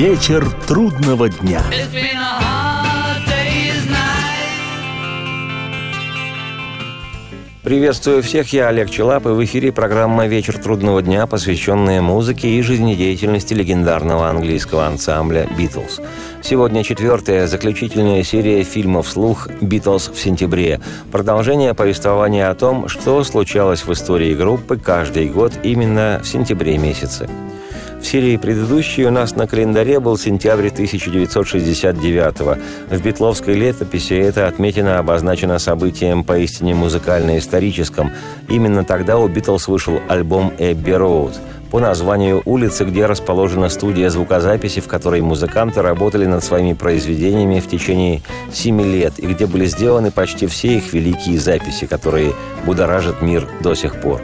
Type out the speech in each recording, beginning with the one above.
Вечер трудного дня. Приветствую всех, я Олег Челап, и в эфире программа «Вечер трудного дня», посвященная музыке и жизнедеятельности легендарного английского ансамбля «Битлз». Сегодня четвертая, заключительная серия фильмов «Слух. Битлз в сентябре». Продолжение повествования о том, что случалось в истории группы каждый год именно в сентябре месяце. В серии предыдущей у нас на календаре был сентябрь 1969 -го. В битловской летописи это отметина обозначена событием поистине музыкально-историческом. Именно тогда у Битлз вышел альбом «Эбби Роуд», по названию улицы, где расположена студия звукозаписи, в которой музыканты работали над своими произведениями в течение семи лет и где были сделаны почти все их великие записи, которые будоражат мир до сих пор.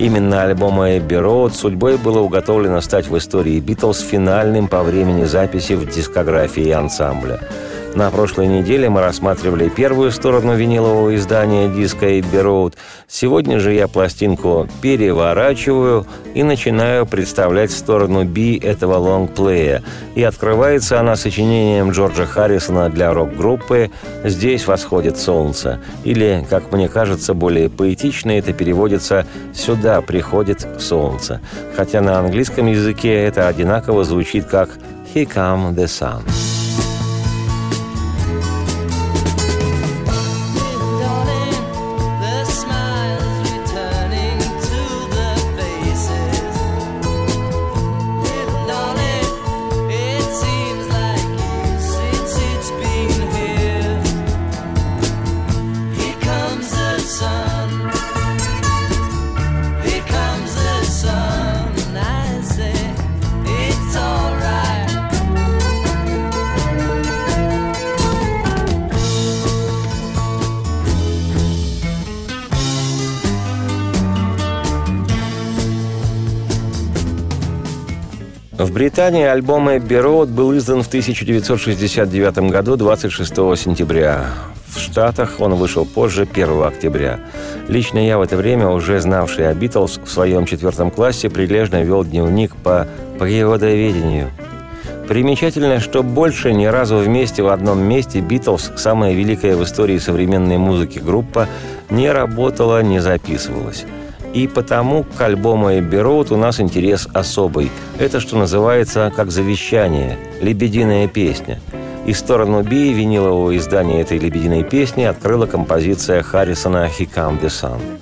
Именно альбом Эбби судьбой было уготовлено стать в истории Битлз финальным по времени записи в дискографии ансамбля – на прошлой неделе мы рассматривали первую сторону винилового издания диска Эбби Роуд. Сегодня же я пластинку переворачиваю и начинаю представлять сторону B этого лонгплея. И открывается она сочинением Джорджа Харрисона для рок-группы «Здесь восходит солнце». Или, как мне кажется, более поэтично это переводится «Сюда приходит солнце». Хотя на английском языке это одинаково звучит как «Here come the sun». В Британии альбом «Эбби Роуд» был издан в 1969 году 26 сентября. В Штатах он вышел позже, 1 октября. Лично я в это время, уже знавший о Битлз, в своем четвертом классе прилежно вел дневник по природоведению. Примечательно, что больше ни разу вместе в одном месте Битлз, самая великая в истории современной музыки группа, не работала, не записывалась. И потому к альбому Эбби Роуд у нас интерес особый. Это, что называется, как завещание, лебединая песня. И сторону Би винилового издания этой лебединой песни открыла композиция Харрисона «He Come the Sun».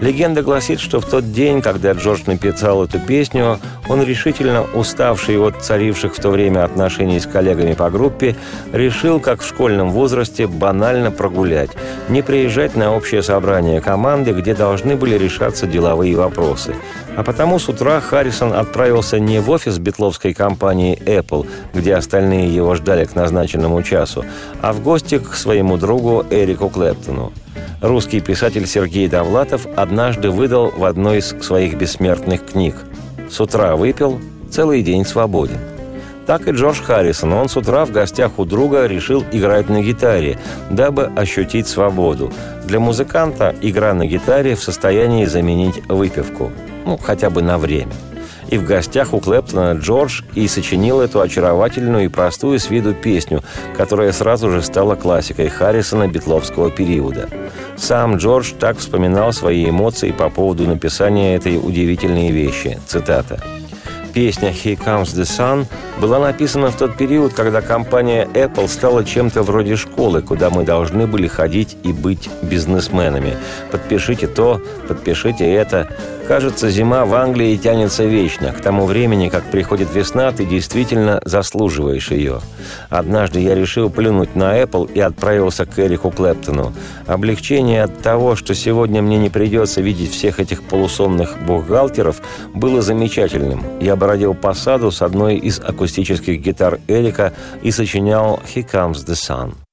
Легенда гласит, что в тот день, когда Джордж написал эту песню, он решительно уставший от царивших в то время отношений с коллегами по группе, решил, как в школьном возрасте, банально прогулять, не приезжать на общее собрание команды, где должны были решаться деловые вопросы. А потому с утра Харрисон отправился не в офис битловской компании Apple, где остальные его ждали к назначенному часу, а в гости к своему другу Эрику Клэптону. Русский писатель Сергей Довлатов однажды выдал в одной из своих бессмертных книг «С утра выпил, целый день свободен». Так и Джордж Харрисон. Он с утра в гостях у друга решил играть на гитаре, дабы ощутить свободу. Для музыканта игра на гитаре в состоянии заменить выпивку. Ну, хотя бы на время – и в гостях у Клэптона Джордж и сочинил эту очаровательную и простую с виду песню, которая сразу же стала классикой Харрисона битловского периода. Сам Джордж так вспоминал свои эмоции по поводу написания этой удивительной вещи. Цитата. Песня «Here Comes the Sun» была написана в тот период, когда компания Apple стала чем-то вроде школы, куда мы должны были ходить и быть бизнесменами. Подпишите то, подпишите это. Кажется, зима в Англии тянется вечно. К тому времени, как приходит весна, ты действительно заслуживаешь ее. Однажды я решил плюнуть на Apple и отправился к Эрику Клэптону. Облегчение от того, что сегодня мне не придется видеть всех этих полусонных бухгалтеров, было замечательным. Я бродил по саду с одной из акустических гитар Эрика и сочинял «Here Comes the Sun». sun,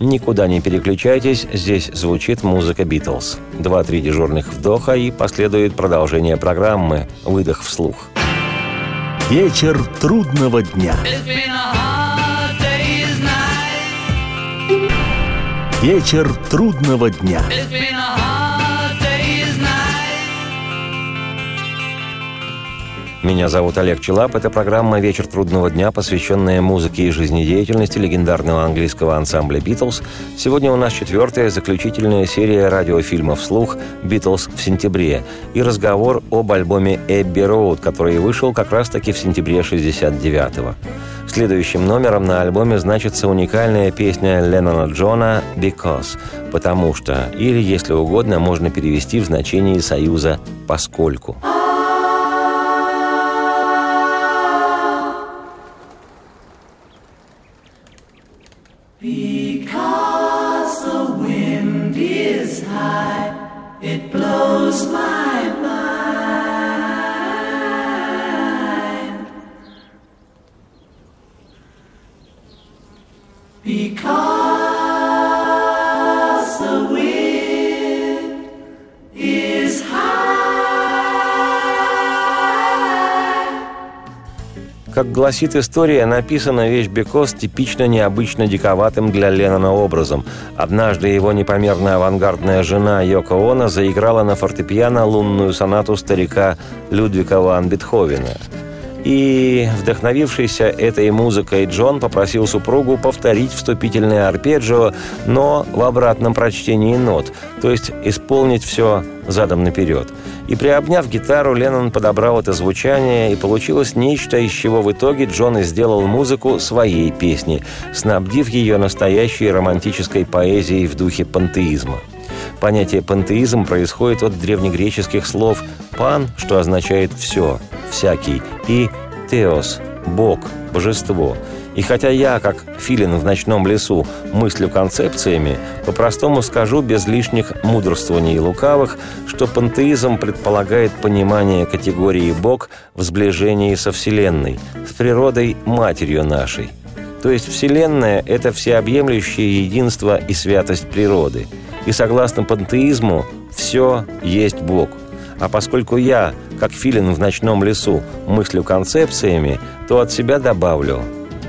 Никуда не переключайтесь, здесь звучит музыка «Битлз». Два-три дежурных вдоха и последует продолжение программы «Выдох вслух». Вечер трудного дня. Вечер трудного дня. Меня зовут Олег Челап. Это программа «Вечер трудного дня», посвященная музыке и жизнедеятельности легендарного английского ансамбля «Битлз». Сегодня у нас четвертая заключительная серия радиофильмов «Вслух» «Битлз в сентябре» и разговор об альбоме «Эбби Роуд», который вышел как раз-таки в сентябре 69-го. Следующим номером на альбоме значится уникальная песня Леннона Джона «Because», потому что, или, если угодно, можно перевести в значении союза «поскольку». Как гласит история, написана вещь Бекос типично необычно диковатым для Леннона образом. Однажды его непомерно авангардная жена Йоко Оно заиграла на фортепиано лунную сонату старика Людвига ван Бетховена. И, вдохновившийся этой музыкой, Джон попросил супругу повторить вступительное арпеджио, но в обратном прочтении нот, то есть исполнить все задом наперед. И приобняв гитару, Леннон подобрал это звучание, и получилось нечто, из чего в итоге Джон и сделал музыку своей песни, снабдив ее настоящей романтической поэзией в духе пантеизма. Понятие пантеизм происходит от древнегреческих слов «пан», что означает «все», «всякий», и «теос» – «бог», «божество». И хотя я, как филин в ночном лесу, мыслю концепциями, по-простому скажу без лишних мудрствований и лукавых, что пантеизм предполагает понимание категории «бог» в сближении со Вселенной, с природой матерью нашей. То есть Вселенная – это всеобъемлющее единство и святость природы. И согласно пантеизму, все есть Бог – а поскольку я, как филин в ночном лесу, мыслю концепциями, то от себя добавлю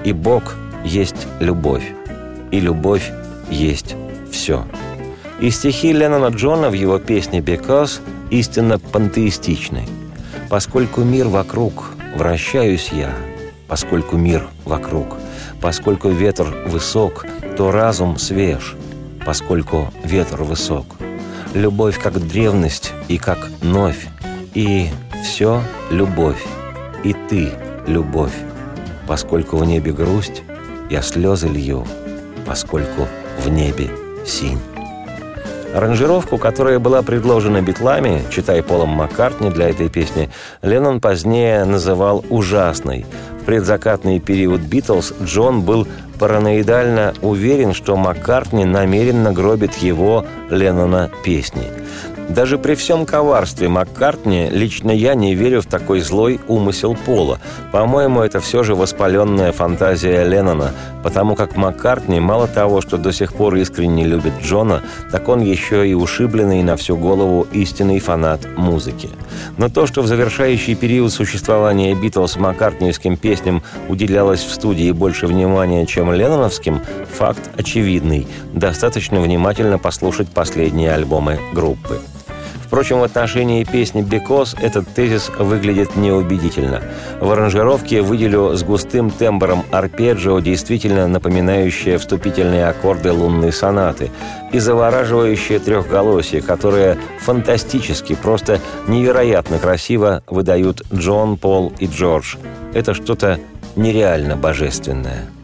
и Бог есть любовь, и любовь есть все. И стихи Леннона Джона в его песне «Because» истинно пантеистичны. Поскольку мир вокруг, вращаюсь я, поскольку мир вокруг, поскольку ветер высок, то разум свеж, поскольку ветер высок. Любовь как древность и как новь, и все любовь, и ты любовь. Поскольку в небе грусть, я слезы лью, поскольку в небе синь. Аранжировку, которая была предложена битлами, читай Полом Маккартни для этой песни, Леннон позднее называл «ужасной». В предзакатный период «Битлз» Джон был параноидально уверен, что Маккартни намеренно гробит его, Леннона, песни – даже при всем коварстве Маккартни лично я не верю в такой злой умысел Пола. По-моему, это все же воспаленная фантазия Леннона, потому как Маккартни мало того, что до сих пор искренне любит Джона, так он еще и ушибленный на всю голову истинный фанат музыки. Но то, что в завершающий период существования Битлз маккартниевским песням уделялось в студии больше внимания, чем ленноновским, факт очевидный. Достаточно внимательно послушать последние альбомы группы. Впрочем, в отношении песни «Because» этот тезис выглядит неубедительно. В аранжировке выделю с густым тембром арпеджио, действительно напоминающее вступительные аккорды лунной сонаты, и завораживающее трехголосие, которое фантастически, просто невероятно красиво выдают Джон, Пол и Джордж. Это что-то нереально божественное.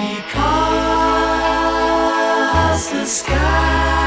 А вот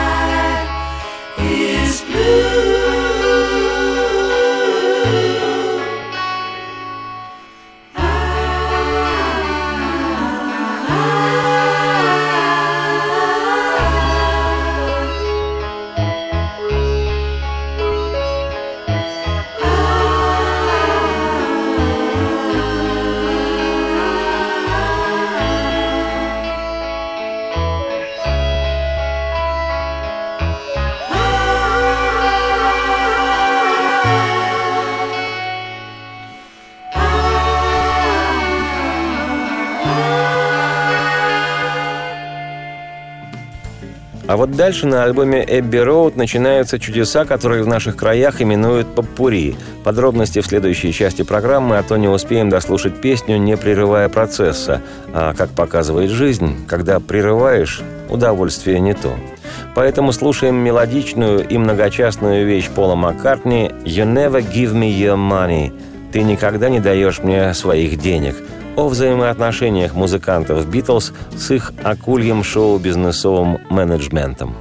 дальше на альбоме «Эбби Роуд» начинаются чудеса, которые в наших краях именуют поппури. Подробности в следующей части программы, а то не успеем дослушать песню, не прерывая процесса. А как показывает жизнь, когда прерываешь, удовольствие не то. Поэтому слушаем мелодичную и многочастную вещь Пола Маккартни «You never give me your money» – «Ты никогда не даешь мне своих денег», о взаимоотношениях музыкантов «Битлз» с их акульем шоу-бизнесовым менеджментом.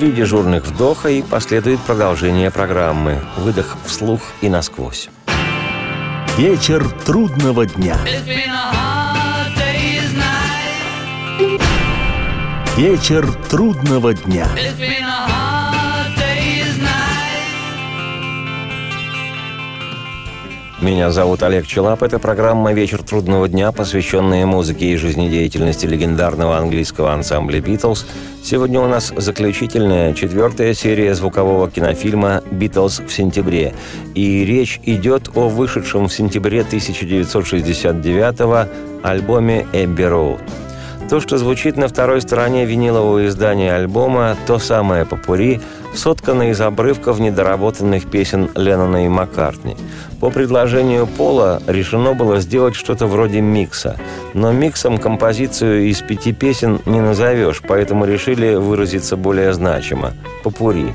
Два-три дежурных вдоха и последует продолжение программы. Выдох вслух и насквозь. Вечер трудного дня. Вечер трудного дня. Меня зовут Олег Челап. Это программа «Вечер трудного дня», посвященная музыке и жизнедеятельности легендарного английского ансамбля «Битлз». Сегодня у нас заключительная, четвертая серия звукового кинофильма «Битлз в сентябре». И речь идет о вышедшем в сентябре 1969 альбоме «Эбби Роуд». То, что звучит на второй стороне винилового издания альбома, то самое попури, соткано из обрывков недоработанных песен Леннона и Маккартни. По предложению Пола решено было сделать что-то вроде микса. Но миксом композицию из пяти песен не назовешь, поэтому решили выразиться более значимо – попури.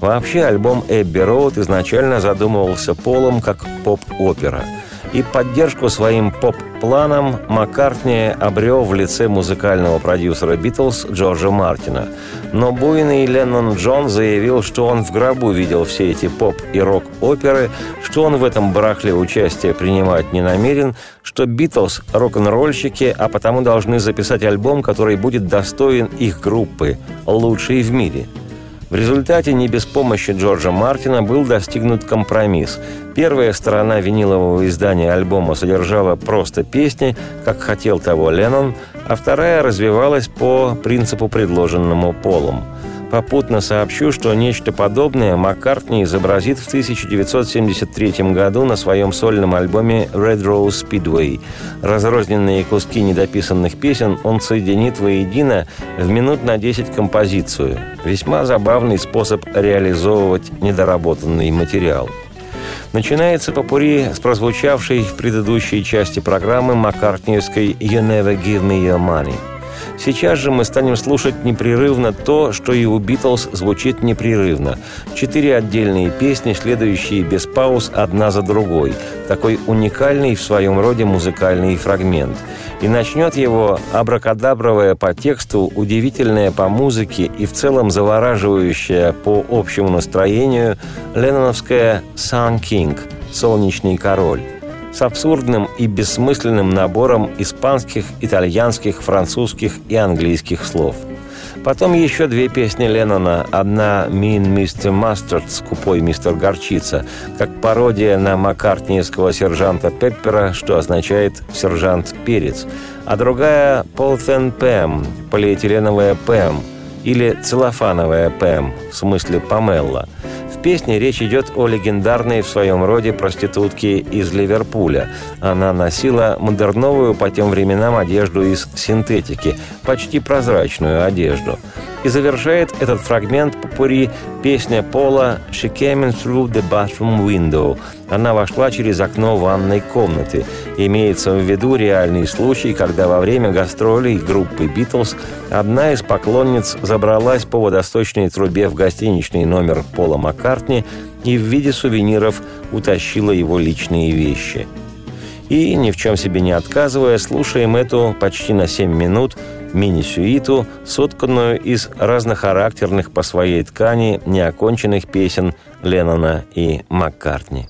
Вообще альбом «Эбби Роуд» изначально задумывался Полом как поп-опера – и поддержку своим поп-планам Маккартни обрел в лице музыкального продюсера «Битлз» Джорджа Мартина. Но буйный Леннон Джон заявил, что он в гробу видел все эти поп- и рок-оперы, что он в этом барахле участие принимать не намерен, что «Битлз» — рок-н-ролльщики, а потому должны записать альбом, который будет достоин их группы, лучший в мире — в результате не без помощи Джорджа Мартина был достигнут компромисс. Первая сторона винилового издания альбома содержала просто песни, как хотел того Леннон, а вторая развивалась по принципу, предложенному Полом – Попутно сообщу, что нечто подобное Маккартни изобразит в 1973 году на своем сольном альбоме «Red Rose Speedway». Разрозненные куски недописанных песен он соединит воедино в минут на 10 композицию. Весьма забавный способ реализовывать недоработанный материал. Начинается попури с прозвучавшей в предыдущей части программы маккартниевской «You never give me your money». Сейчас же мы станем слушать непрерывно то, что и у Битлз звучит непрерывно. Четыре отдельные песни, следующие без пауз одна за другой. Такой уникальный в своем роде музыкальный фрагмент. И начнет его абракадабровая по тексту, удивительная по музыке и в целом завораживающая по общему настроению ленноновская «Sun King» – «Солнечный король» с абсурдным и бессмысленным набором испанских, итальянских, французских и английских слов. Потом еще две песни Леннона. Одна «Mean Mr. Mustard» «Скупой мистер Горчица», как пародия на маккартниевского сержанта Пеппера, что означает «сержант Перец», а другая «Полтен Пэм» «Полиэтиленовая Пэм» или «Целлофановая Пэм» в смысле «Памелла» песне речь идет о легендарной в своем роде проститутке из Ливерпуля. Она носила модерновую по тем временам одежду из синтетики, почти прозрачную одежду. И завершает этот фрагмент попури песня Пола «She came in through the bathroom window». Она вошла через окно ванной комнаты. Имеется в виду реальный случай, когда во время гастролей группы «Битлз» одна из поклонниц забралась по водосточной трубе в гостиничный номер Пола Маккартни и в виде сувениров утащила его личные вещи. И, ни в чем себе не отказывая, слушаем эту почти на 7 минут – мини-сюиту, сотканную из разнохарактерных по своей ткани неоконченных песен Леннона и Маккартни.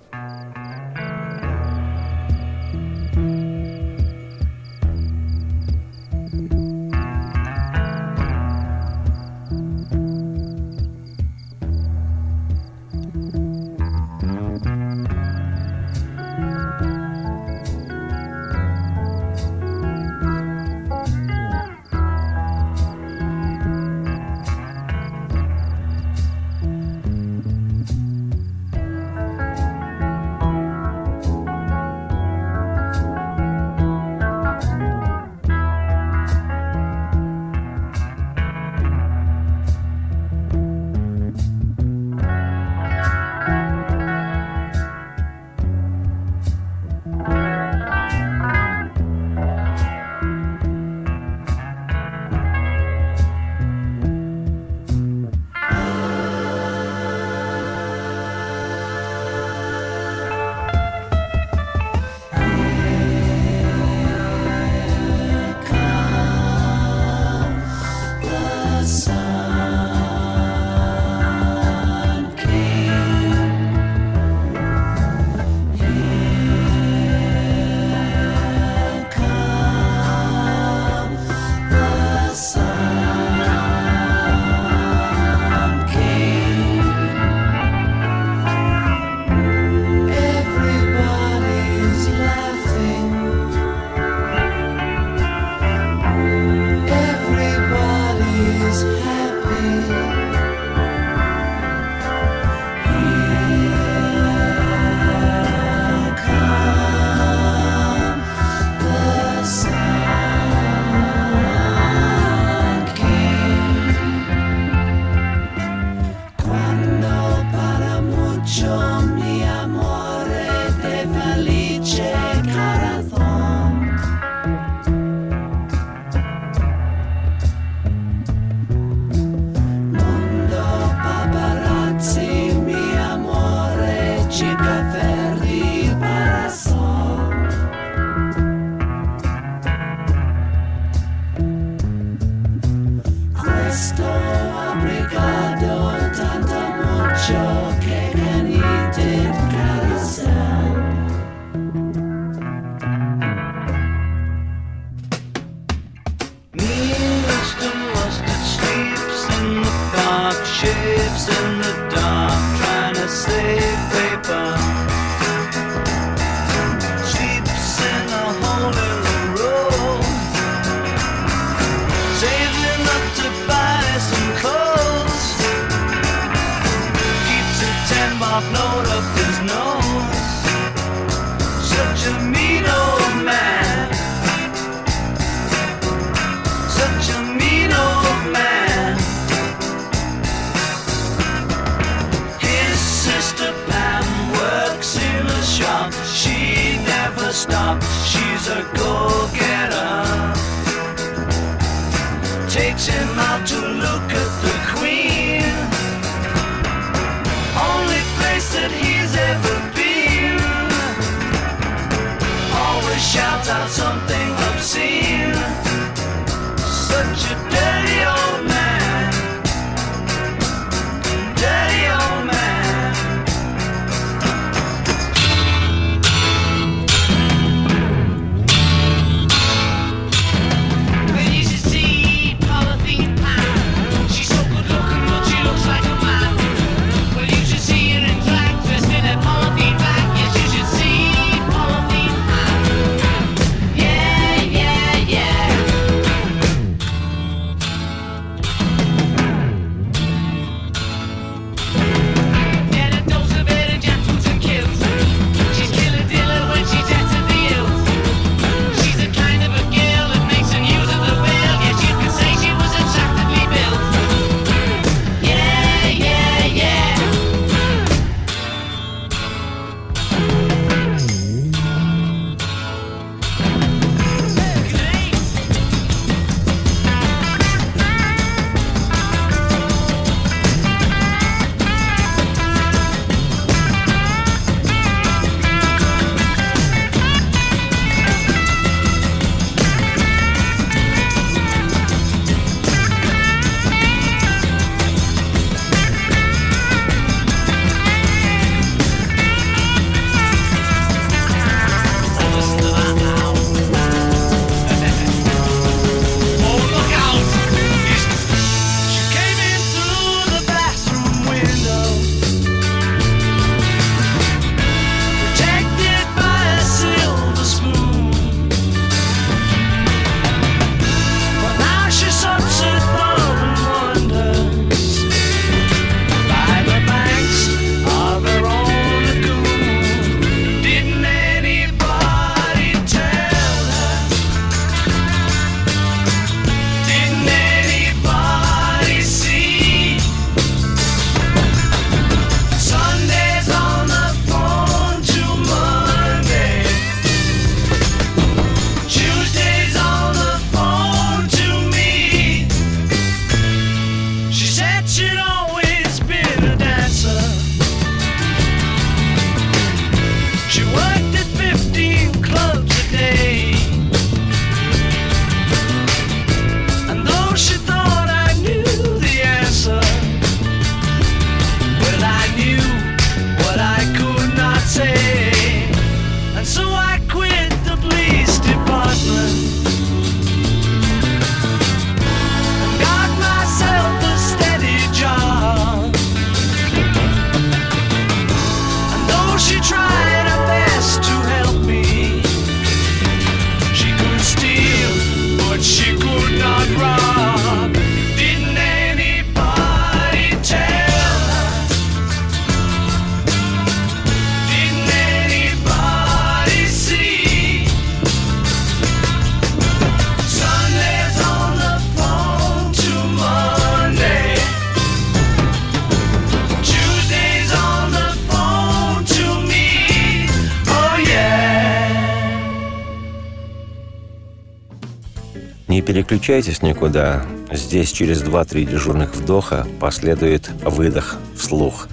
переключайтесь никуда. Здесь через 2-3 дежурных вдоха последует выдох вслух.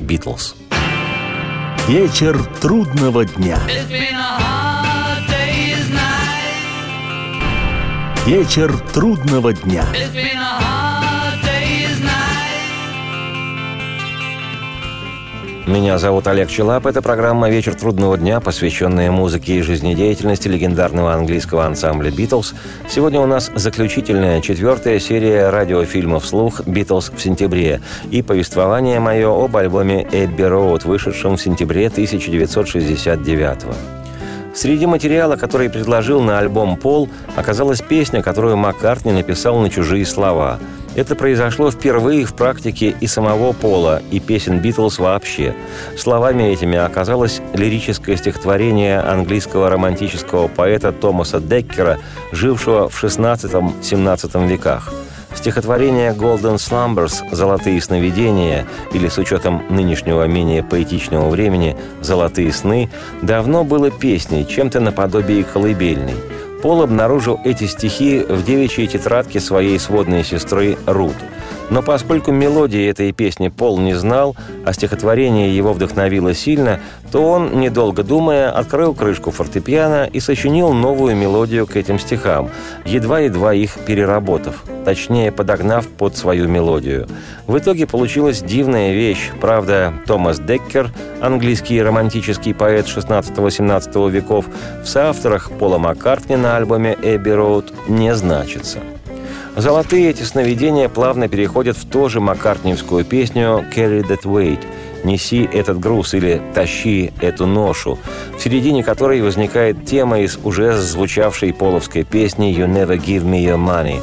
Битлз. Вечер трудного дня. Вечер трудного дня. Меня зовут Олег Челап. Это программа «Вечер трудного дня», посвященная музыке и жизнедеятельности легендарного английского ансамбля «Битлз». Сегодня у нас заключительная четвертая серия радиофильма «Вслух» «Битлз в сентябре» и повествование мое об альбоме «Эбби Роуд», вышедшем в сентябре 1969 года. Среди материала, который предложил на альбом Пол, оказалась песня, которую Маккартни написал на чужие слова – это произошло впервые в практике и самого Пола, и песен Битлз вообще. Словами этими оказалось лирическое стихотворение английского романтического поэта Томаса Деккера, жившего в XVI-XVII веках. Стихотворение «Golden Slumbers» «Золотые сновидения» или с учетом нынешнего менее поэтичного времени «Золотые сны» давно было песней, чем-то наподобие колыбельной – Пол обнаружил эти стихи в девичьей тетрадке своей сводной сестры Рут. Но поскольку мелодии этой песни Пол не знал, а стихотворение его вдохновило сильно, то он, недолго думая, открыл крышку фортепиано и сочинил новую мелодию к этим стихам, едва-едва их переработав, точнее подогнав под свою мелодию. В итоге получилась дивная вещь. Правда, Томас Деккер, английский романтический поэт 16-18 веков, в соавторах Пола Маккартни на альбоме «Эбби Роуд» не значится. Золотые эти сновидения плавно переходят в ту же маккартниевскую песню «Carry that weight», «Неси этот груз» или «Тащи эту ношу», в середине которой возникает тема из уже звучавшей половской песни «You never give me your money».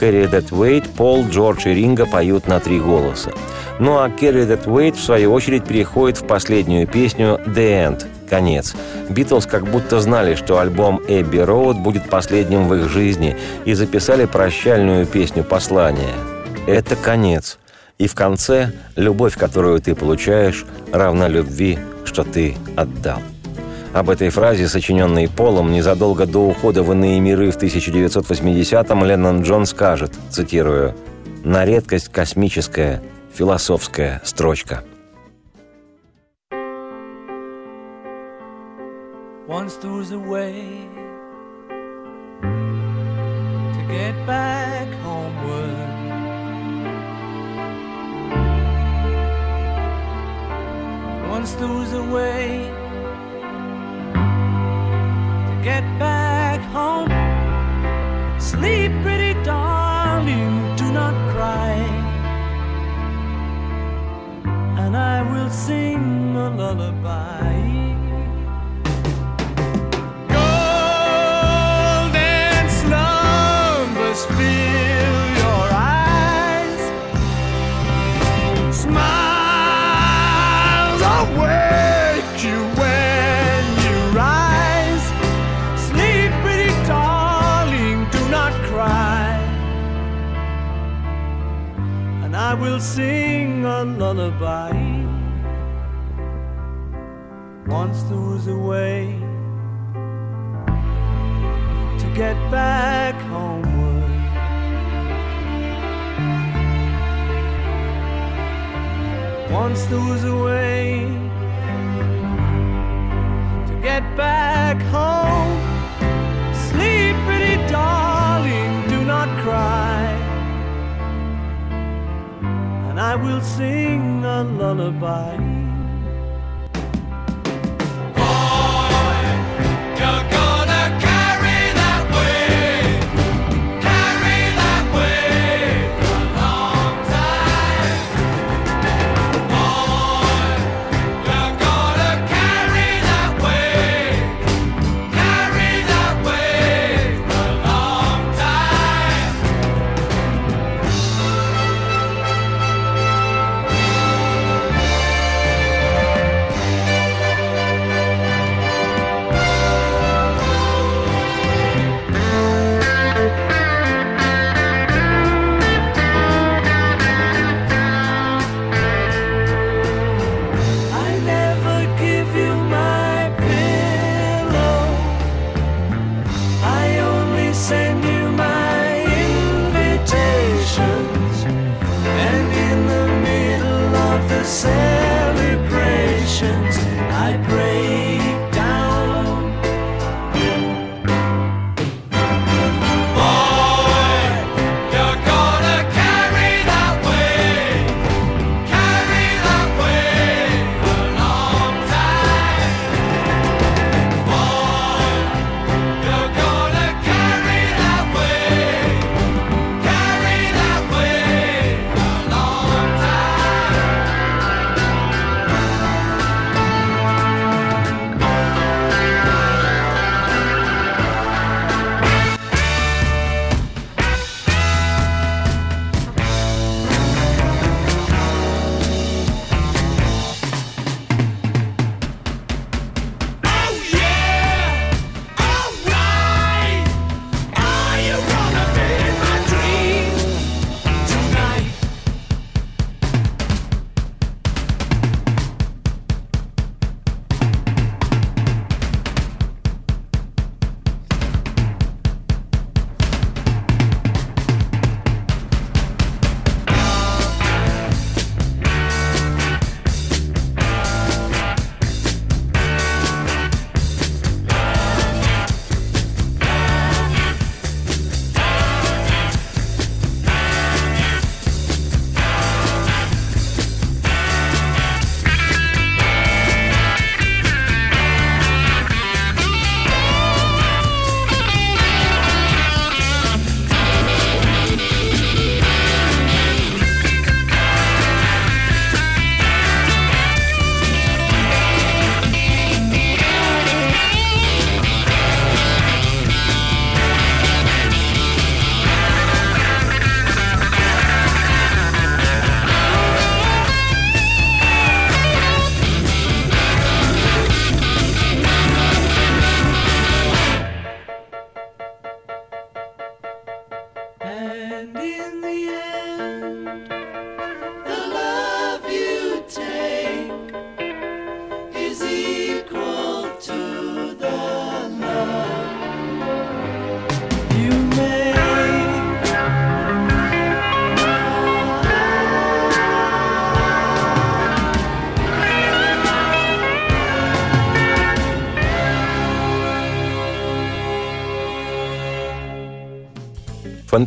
«Carry that weight» Пол, Джордж и Ринга поют на три голоса. Ну а «Carry that weight» в свою очередь переходит в последнюю песню «The End», конец. Битлз как будто знали, что альбом «Эбби Роуд» будет последним в их жизни, и записали прощальную песню «Послание». Это конец. И в конце любовь, которую ты получаешь, равна любви, что ты отдал. Об этой фразе, сочиненной Полом незадолго до ухода в иные миры в 1980-м, Леннон Джон скажет, цитирую, «На редкость космическая, философская строчка». Once there was a way to get back homeward. Once there was a way to get back home. Sleep, pretty darling, do not cry. And I will sing a lullaby. I will sing a lullaby. Once there was a way to get back homeward. Once there was a way to get back home. Sleep, pretty darling, do not cry. And I will sing a lullaby.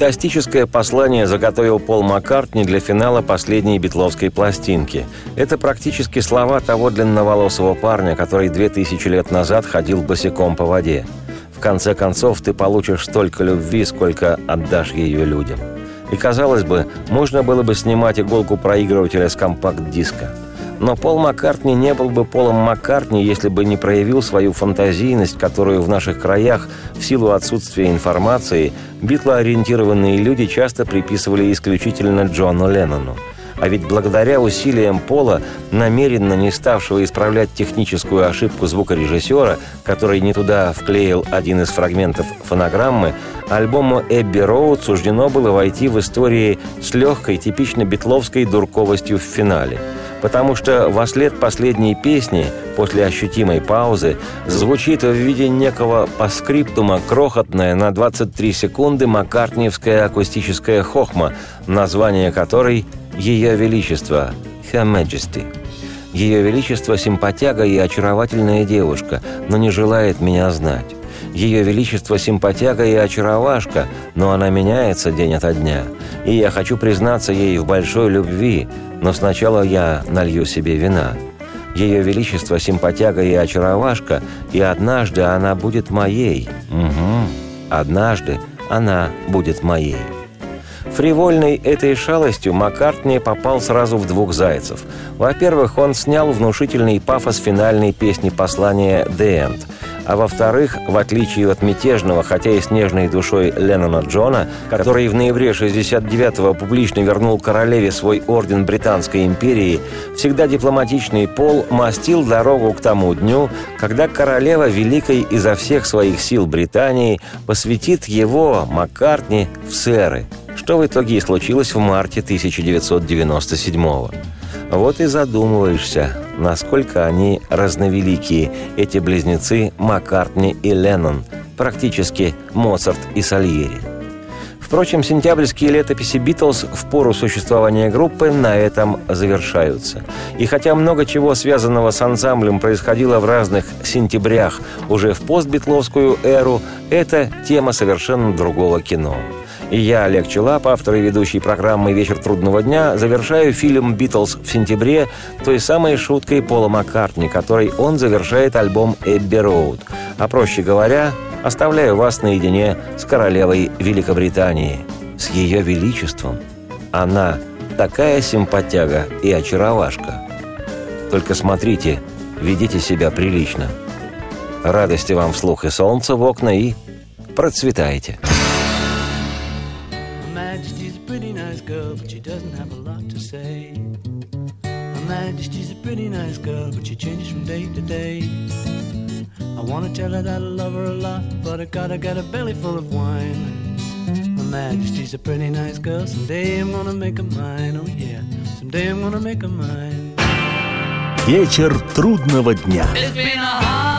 Фантастическое послание заготовил Пол Маккартни для финала последней битловской пластинки. Это практически слова того длинноволосого парня, который две тысячи лет назад ходил босиком по воде. В конце концов, ты получишь столько любви, сколько отдашь ее людям. И, казалось бы, можно было бы снимать иголку проигрывателя с компакт-диска. Но Пол Маккартни не был бы Полом Маккартни, если бы не проявил свою фантазийность, которую в наших краях, в силу отсутствия информации, битлоориентированные люди часто приписывали исключительно Джону Леннону. А ведь благодаря усилиям Пола, намеренно не ставшего исправлять техническую ошибку звукорежиссера, который не туда вклеил один из фрагментов фонограммы, альбому «Эбби Роуд» суждено было войти в истории с легкой, типично битловской дурковостью в финале – потому что во след последней песни, после ощутимой паузы, звучит в виде некого паскриптума крохотная на 23 секунды маккартниевская акустическая хохма, название которой «Ее Величество» «Her Majesty». Ее Величество – симпатяга и очаровательная девушка, но не желает меня знать. Ее Величество – симпатяга и очаровашка, но она меняется день ото дня. И я хочу признаться ей в большой любви, но сначала я налью себе вина. Ее Величество – симпатяга и очаровашка, и однажды она будет моей. Угу. Однажды она будет моей. Фривольной этой шалостью Маккартни попал сразу в двух зайцев. Во-первых, он снял внушительный пафос финальной песни послания «The End», а во-вторых, в отличие от мятежного, хотя и с нежной душой Леннона Джона, который в ноябре 69-го публично вернул королеве свой орден Британской империи, всегда дипломатичный Пол мастил дорогу к тому дню, когда королева Великой изо всех своих сил Британии посвятит его, Маккартни, в сэры, что в итоге и случилось в марте 1997 года. Вот и задумываешься, насколько они разновеликие, эти близнецы Маккартни и Леннон, практически Моцарт и Сальери. Впрочем, сентябрьские летописи «Битлз» в пору существования группы на этом завершаются. И хотя много чего связанного с ансамблем происходило в разных сентябрях уже в постбитловскую эру, это тема совершенно другого кино. Я, Олег Челап, автор и ведущий программы «Вечер трудного дня», завершаю фильм «Битлз» в сентябре той самой шуткой Пола Маккартни, которой он завершает альбом «Эбби Роуд». А проще говоря, оставляю вас наедине с королевой Великобритании, с ее величеством. Она такая симпатяга и очаровашка. Только смотрите, ведите себя прилично. Радости вам вслух и солнца в окна и процветайте. nice girl, but she changes from day to day. I wanna tell her that I love her a lot, but I gotta get a belly full of wine. Her Majesty's a pretty nice girl, someday I'm gonna make her mine, oh yeah, someday I'm gonna make her mine. Вечер трудного дня. It's been a hard